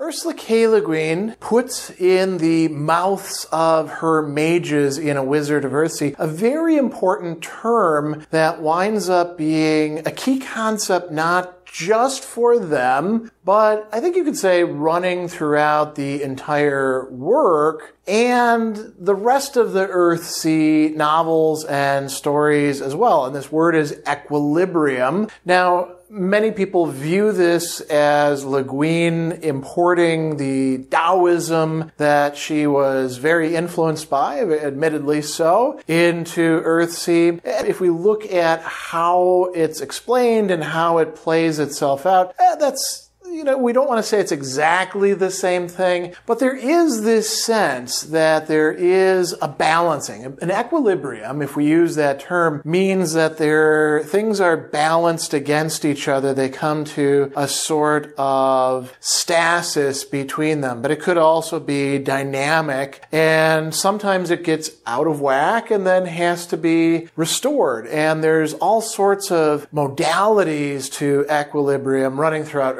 Ursula K. Le Guin puts in the mouths of her mages in A Wizard of Earthsea a very important term that winds up being a key concept not just for them, but I think you could say running throughout the entire work and the rest of the Earthsea novels and stories as well. And this word is equilibrium. Now, many people view this as Le Guin importing the Taoism that she was very influenced by, admittedly so, into Earthsea. If we look at how it's explained and how it plays itself out, eh, that's you know, we don't want to say it's exactly the same thing, but there is this sense that there is a balancing. An equilibrium, if we use that term, means that there, things are balanced against each other. They come to a sort of stasis between them, but it could also be dynamic and sometimes it gets out of whack and then has to be restored. And there's all sorts of modalities to equilibrium running throughout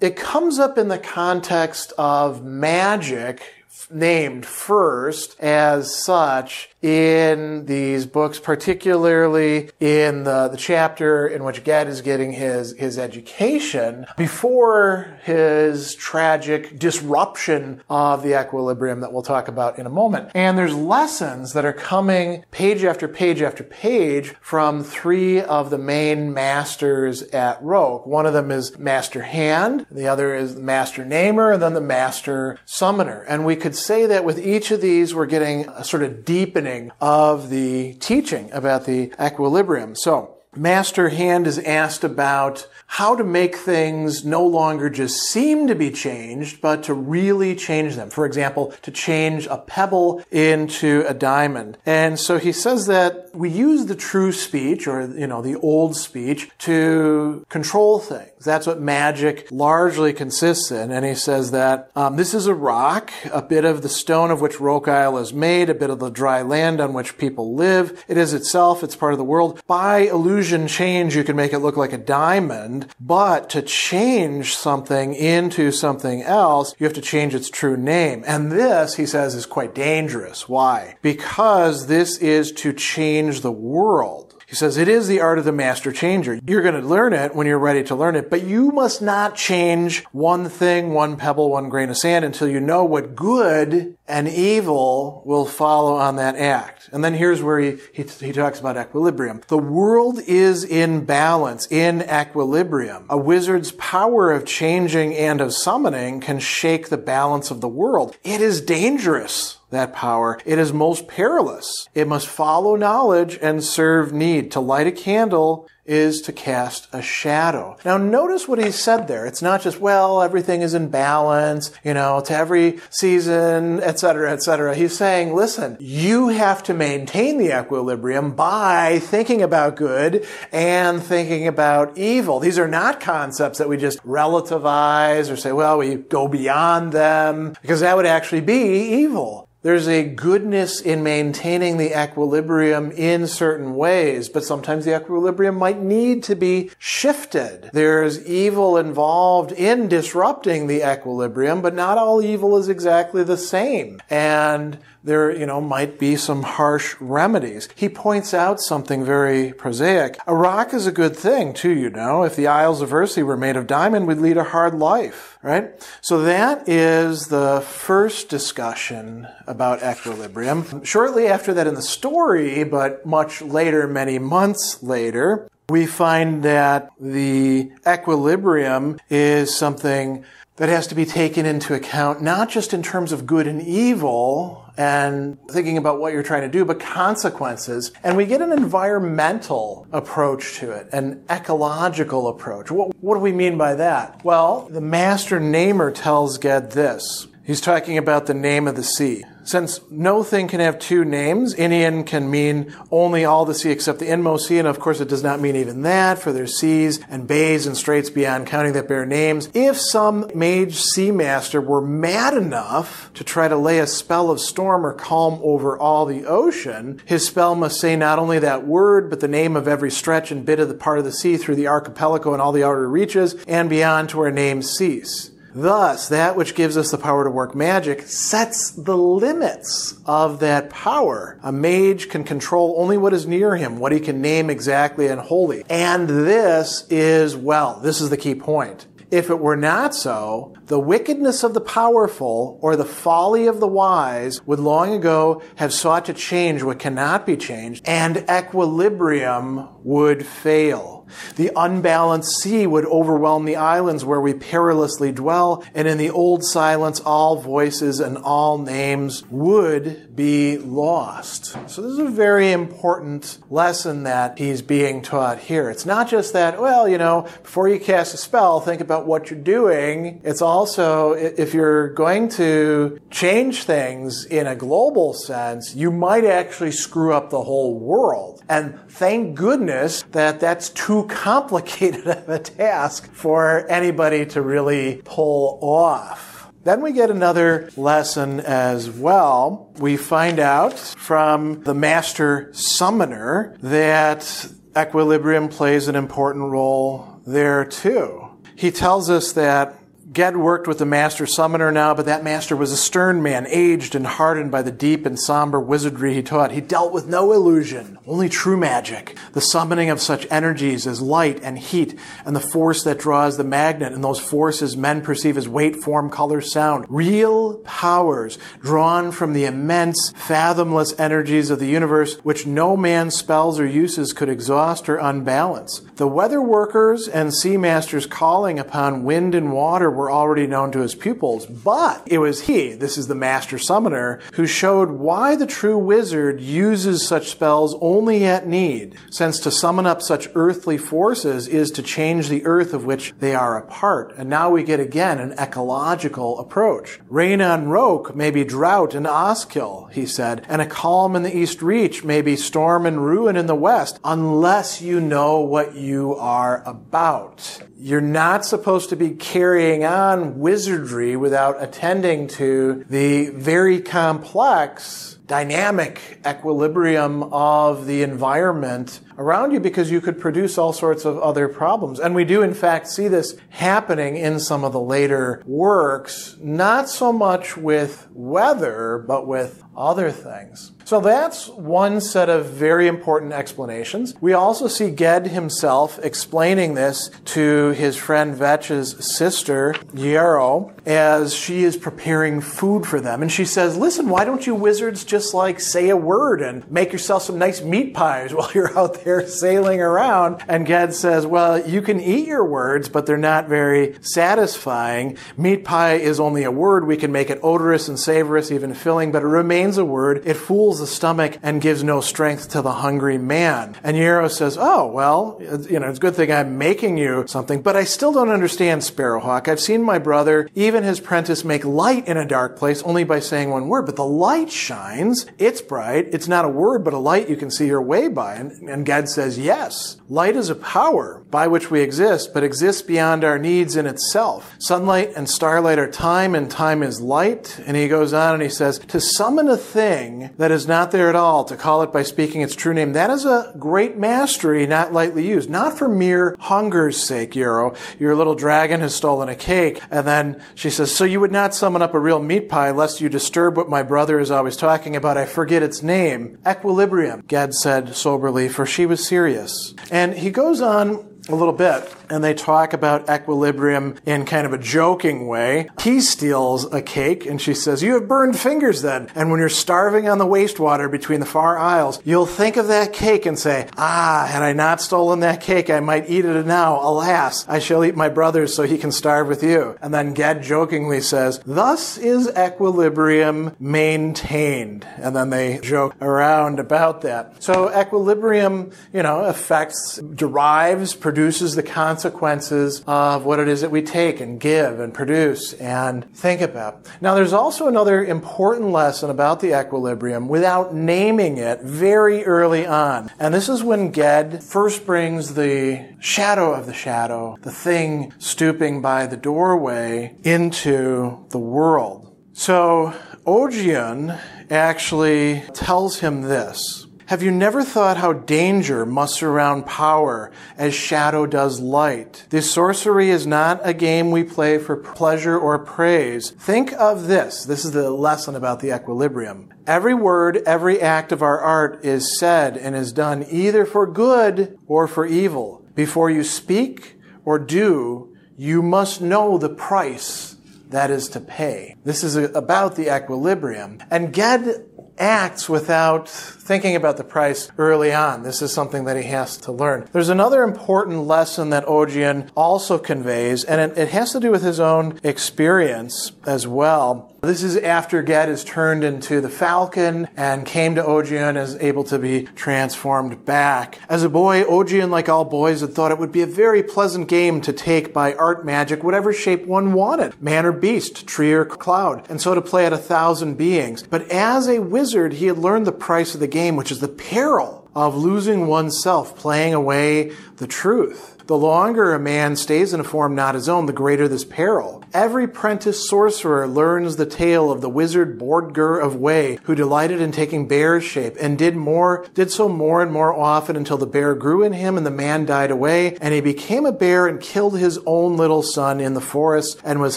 It comes up in the context of magic named first as such in these books, particularly in the, the chapter in which Ged is getting his, his education before his tragic disruption of the equilibrium that we'll talk about in a moment. And there's lessons that are coming page after page after page from three of the main masters at Roke. One of them is Master Hand, the other is Master Namer, and then the Master Summoner. And we could say that with each of these, we're getting a sort of deepening of the teaching about the equilibrium. So, Master Hand is asked about how to make things no longer just seem to be changed, but to really change them. For example, to change a pebble into a diamond. And so he says that we use the true speech or, you know, the old speech to control things. That's what magic largely consists in. And he says that um, this is a rock, a bit of the stone of which Roke Isle is made, a bit of the dry land on which people live. It is itself, it's part of the world. By illusion change, you can make it look like a diamond, but to change something into something else, you have to change its true name. And this, he says, is quite dangerous. Why? Because this is to change the world. He says, it is the art of the master changer. You're going to learn it when you're ready to learn it, but you must not change one thing, one pebble, one grain of sand until you know what good and evil will follow on that act. And then here's where he, he, he talks about equilibrium. The world is in balance, in equilibrium. A wizard's power of changing and of summoning can shake the balance of the world. It is dangerous that power. It is most perilous. It must follow knowledge and serve need. To light a candle is to cast a shadow. Now notice what he said there. It's not just, well, everything is in balance, you know, to every season, etc., etc. He's saying, listen, you have to maintain the equilibrium by thinking about good and thinking about evil. These are not concepts that we just relativize or say, well, we go beyond them, because that would actually be evil. There's a goodness in maintaining the equilibrium in certain ways, but sometimes the equilibrium might need to be shifted. There's evil involved in disrupting the equilibrium, but not all evil is exactly the same. And there, you know, might be some harsh remedies. He points out something very prosaic. A rock is a good thing, too, you know. If the Isles of Earthsea were made of diamond, we'd lead a hard life, right? So that is the first discussion about equilibrium. Shortly after that in the story, but much later, many months later, we find that the equilibrium is something that has to be taken into account, not just in terms of good and evil and thinking about what you're trying to do, but consequences. And we get an environmental approach to it, an ecological approach. What, what do we mean by that? Well, the master namer tells Ged this. He's talking about the name of the sea. Since no thing can have two names, Inien can mean only all the sea except the inmost sea, and of course it does not mean even that, for there's seas and bays and straits beyond counting that bear names. If some mage sea master were mad enough to try to lay a spell of storm or calm over all the ocean, his spell must say not only that word, but the name of every stretch and bit of the part of the sea through the archipelago and all the outer reaches, and beyond to where names cease. Thus, that which gives us the power to work magic sets the limits of that power. A mage can control only what is near him, what he can name exactly and wholly. And this is, well, this is the key point. If it were not so, the wickedness of the powerful or the folly of the wise would long ago have sought to change what cannot be changed, and equilibrium would fail. The unbalanced sea would overwhelm the islands where we perilously dwell, and in the old silence, all voices and all names would be lost. So, this is a very important lesson that he's being taught here. It's not just that, well, you know, before you cast a spell, think about what you're doing. It's also, if you're going to change things in a global sense, you might actually screw up the whole world. And thank goodness that that's too complicated of a task for anybody to really pull off. Then we get another lesson as well. We find out from the master summoner that equilibrium plays an important role there too. He tells us that Ged worked with the master summoner now, but that master was a stern man, aged and hardened by the deep and somber wizardry he taught. He dealt with no illusion, only true magic, the summoning of such energies as light and heat, and the force that draws the magnet, and those forces men perceive as weight, form, color, sound. Real powers drawn from the immense, fathomless energies of the universe, which no man's spells or uses could exhaust or unbalance. The weather workers and sea masters calling upon wind and water were already known to his pupils, but it was he, this is the master summoner, who showed why the true wizard uses such spells only at need, since to summon up such earthly forces is to change the earth of which they are a part. And now we get again an ecological approach. Rain on Roke may be drought and Osskil, he said, and a calm in the east reach may be storm and ruin in the west, unless you know what you are about. You're not supposed to be carrying on wizardry without attending to the very complex dynamic equilibrium of the environment around you because you could produce all sorts of other problems. And we do in fact see this happening in some of the later works, not so much with weather, but with other things. So that's one set of very important explanations. We also see Ged himself explaining this to his friend Vetch's sister, Yarrow, as she is preparing food for them. And she says, Listen, why don't you wizards just like say a word and make yourself some nice meat pies while you're out there sailing around? And Ged says, Well, you can eat your words, but they're not very satisfying. Meat pie is only a word. We can make it odorous and savorous, even filling, but it remains a word. It fools the stomach and gives no strength to the hungry man. And Yarrow says, Oh, well, you know, it's a good thing I'm making you something, but I still don't understand Sparrowhawk. I've seen my brother, even his prentice, make light in a dark place only by saying one word, but the light shines. It's bright. It's not a word, but a light you can see your way by. And, and says, Yes, light is a power by which we exist, but exists beyond our needs in itself. Sunlight and starlight are time, and time is light. And he goes on and he says, To summon a thing that is not there at all, to call it by speaking its true name, that is a great mastery not lightly used. Not for mere hunger's sake, Yarrow. Your little dragon has stolen a cake. And then she says, So you would not summon up a real meat pie lest you disturb what my brother is always talking about. I forget its name. Equilibrium, Ged said soberly, for she was serious. And he goes on a little bit and they talk about equilibrium in kind of a joking way. He steals a cake and she says, You have burned fingers then. And when you're starving on the wastewater between the far isles, you'll think of that cake and say, Ah, had I not stolen that cake, I might eat it now. Alas, I shall eat my brother's so he can starve with you. And then Ged jokingly says, Thus is equilibrium maintained. And then they joke around about that. So equilibrium, you know, affects, derives, produces the concept consequences of what it is that we take and give and produce and think about. Now, there's also another important lesson about the equilibrium without naming it very early on. And this is when Ged first brings the shadow of the shadow, the thing stooping by the doorway, into the world. So, Ogion actually tells him this. Have you never thought how danger must surround power as shadow does light? This sorcery is not a game we play for pleasure or praise. Think of this. This is the lesson about the equilibrium. Every word, every act of our art is said and is done either for good or for evil. Before you speak or do, you must know the price that is to pay. This is about the equilibrium. And Ged acts without thinking about the price early on. This is something that he has to learn. There's another important lesson that Ogion also conveys, and it, it has to do with his own experience as well. This is after Ged is turned into the falcon and came to Ogion as able to be transformed back. As a boy, Ogion, like all boys, had thought it would be a very pleasant game to take by art magic whatever shape one wanted, man or beast, tree or cloud, and so to play at a thousand beings. But as a wizard, he had learned the price of the game, which is the peril of losing oneself, playing away the truth. The longer a man stays in a form not his own, the greater this peril. Every prentice sorcerer learns the tale of the wizard Bordger of Way, who delighted in taking bear's shape and did more, did so more and more often until the bear grew in him and the man died away, and he became a bear and killed his own little son in the forest and was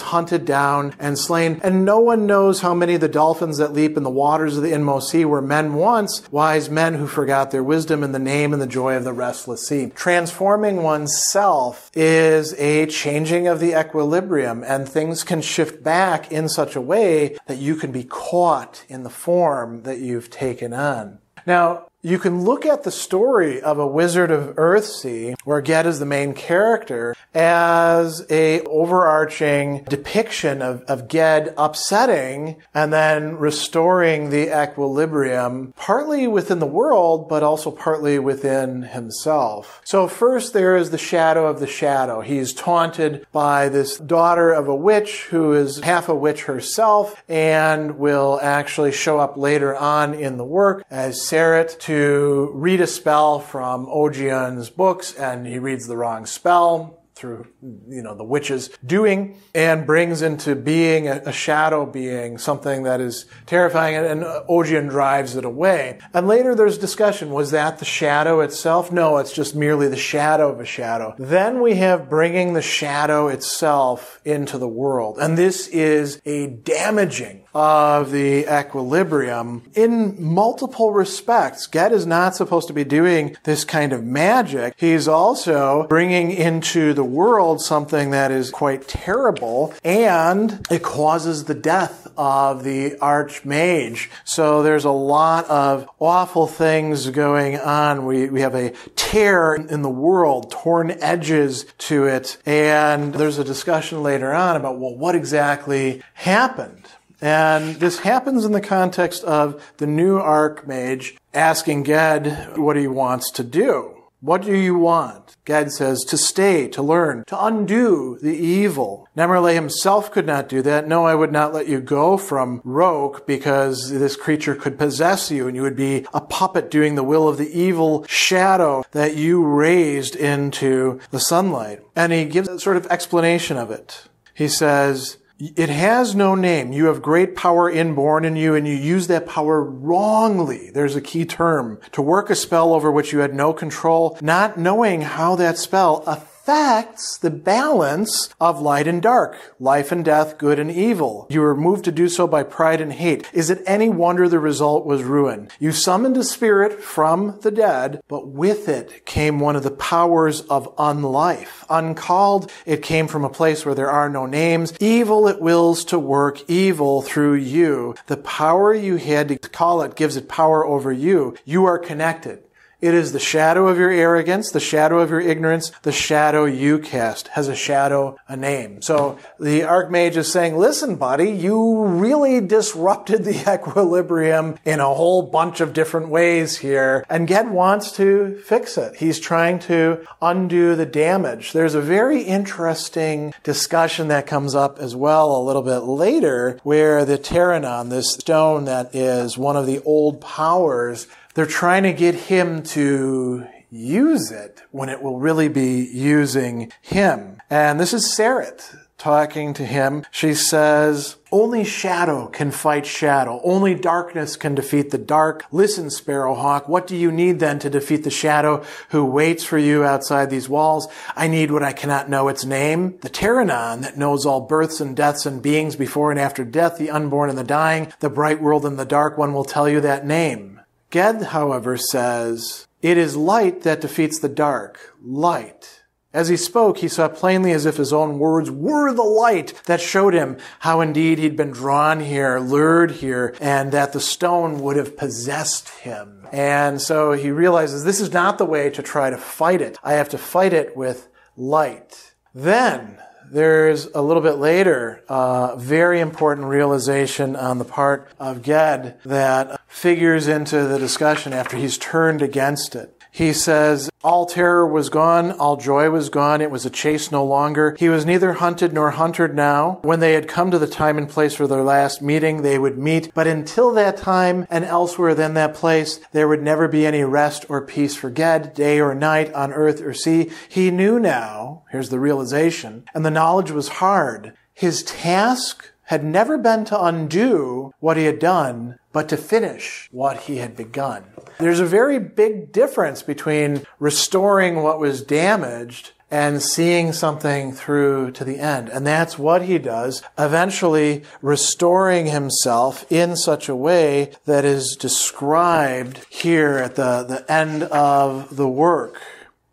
hunted down and slain. And no one knows how many of the dolphins that leap in the waters of the inmost sea were men once, wise men who forgot their wisdom in the name and the joy of the restless sea. Transforming oneself is a changing of the equilibrium and things can shift back in such a way that you can be caught in the form that you've taken on. Now, you can look at the story of a Wizard of Earthsea, where Ged is the main character, as a overarching depiction of, of Ged upsetting and then restoring the equilibrium, partly within the world, but also partly within himself. So first there is the shadow of the shadow. He's taunted by this daughter of a witch who is half a witch herself and will actually show up later on in the work as Serret to to read a spell from Ogion's books and he reads the wrong spell through, you know, the witch's doing and brings into being a, a shadow being, something that is terrifying, and, and drives it away. And later there's discussion, was that the shadow itself? No, it's just merely the shadow of a shadow. Then we have bringing the shadow itself into the world. And this is a damaging of the equilibrium in multiple respects. Ged is not supposed to be doing this kind of magic. He's also bringing into the world something that is quite terrible and it causes the death of the archmage. So there's a lot of awful things going on. We, we have a tear in the world, torn edges to it. And there's a discussion later on about, well, what exactly happened? And this happens in the context of the new Archmage asking Ged what he wants to do. What do you want? Ged says, to stay, to learn, to undo the evil. Nemerle himself could not do that. No, I would not let you go from Roke because this creature could possess you and you would be a puppet doing the will of the evil shadow that you raised into the sunlight. And he gives a sort of explanation of it. He says, it has no name. You have great power inborn in you and you use that power wrongly. There's a key term. To work a spell over which you had no control, not knowing how that spell affects affects the balance of light and dark, life and death, good and evil. You were moved to do so by pride and hate. Is it any wonder the result was ruin? You summoned a spirit from the dead, but with it came one of the powers of unlife. Uncalled, it came from a place where there are no names. Evil it wills to work evil through you. The power you had to call it gives it power over you. You are connected. It is the shadow of your arrogance, the shadow of your ignorance, the shadow you cast. Has a shadow a name? So the Archmage is saying, listen, buddy, you really disrupted the equilibrium in a whole bunch of different ways here. And Ged wants to fix it. He's trying to undo the damage. There's a very interesting discussion that comes up as well a little bit later where the Terrenon, this stone that is one of the old powers, they're trying to get him to use it when it will really be using him. And this is Serret talking to him. She says, only shadow can fight shadow. Only darkness can defeat the dark. Listen, Sparrowhawk, what do you need then to defeat the shadow who waits for you outside these walls? I need what I cannot know its name. The Terrenon that knows all births and deaths and beings before and after death, the unborn and the dying, the bright world and the dark one will tell you that name. Ged, however, says, It is light that defeats the dark. Light. As he spoke, he saw plainly as if his own words were the light that showed him how indeed he'd been drawn here, lured here, and that the stone would have possessed him. And so he realizes this is not the way to try to fight it. I have to fight it with light. Then there's a little bit later a uh, very important realization on the part of Ged that figures into the discussion after he's turned against it. He says, All terror was gone, all joy was gone, it was a chase no longer. He was neither hunted nor hunted now. When they had come to the time and place for their last meeting, they would meet. But until that time and elsewhere than that place, there would never be any rest or peace for Ged, day or night, on earth or sea. He knew now, here's the realization, and the knowledge was hard. His task had never been to undo what he had done, but to finish what he had begun. There's a very big difference between restoring what was damaged and seeing something through to the end. And that's what he does, eventually restoring himself in such a way that is described here at the, the end of the work.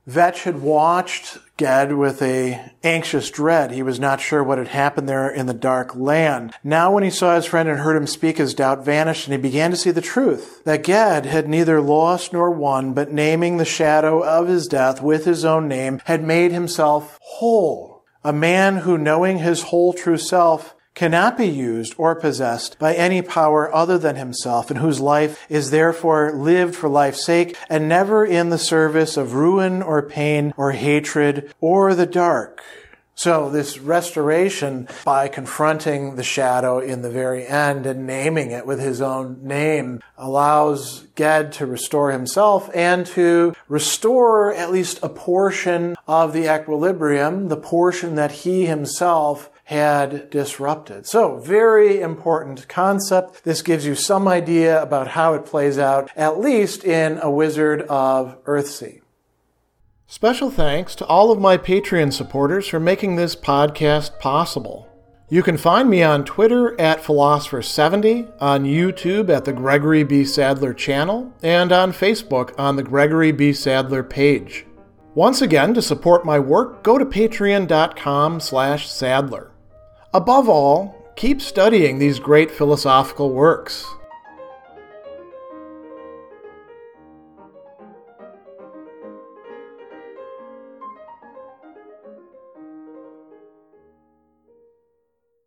Vetch had watched Ged with a anxious dread. He was not sure what had happened there in the dark land. Now when he saw his friend and heard him speak, his doubt vanished and he began to see the truth. That Ged had neither lost nor won, but naming the shadow of his death with his own name, had made himself whole. A man who, knowing his whole true self, cannot be used or possessed by any power other than himself, and whose life is therefore lived for life's sake and never in the service of ruin or pain or hatred or the dark. So this restoration by confronting the shadow in the very end and naming it with his own name allows Ged to restore himself and to restore at least a portion of the equilibrium, the portion that he himself had disrupted. So, very important concept. This gives you some idea about how it plays out, at least in A Wizard of Earthsea. Special thanks to all of my Patreon supporters for making this podcast possible. You can find me on Twitter at Philosopher70, on YouTube at the Gregory B. Sadler channel, and on Facebook on the Gregory B. Sadler page. Once again, to support my work, go to patreon.com slash sadler. Above all, keep studying these great philosophical works.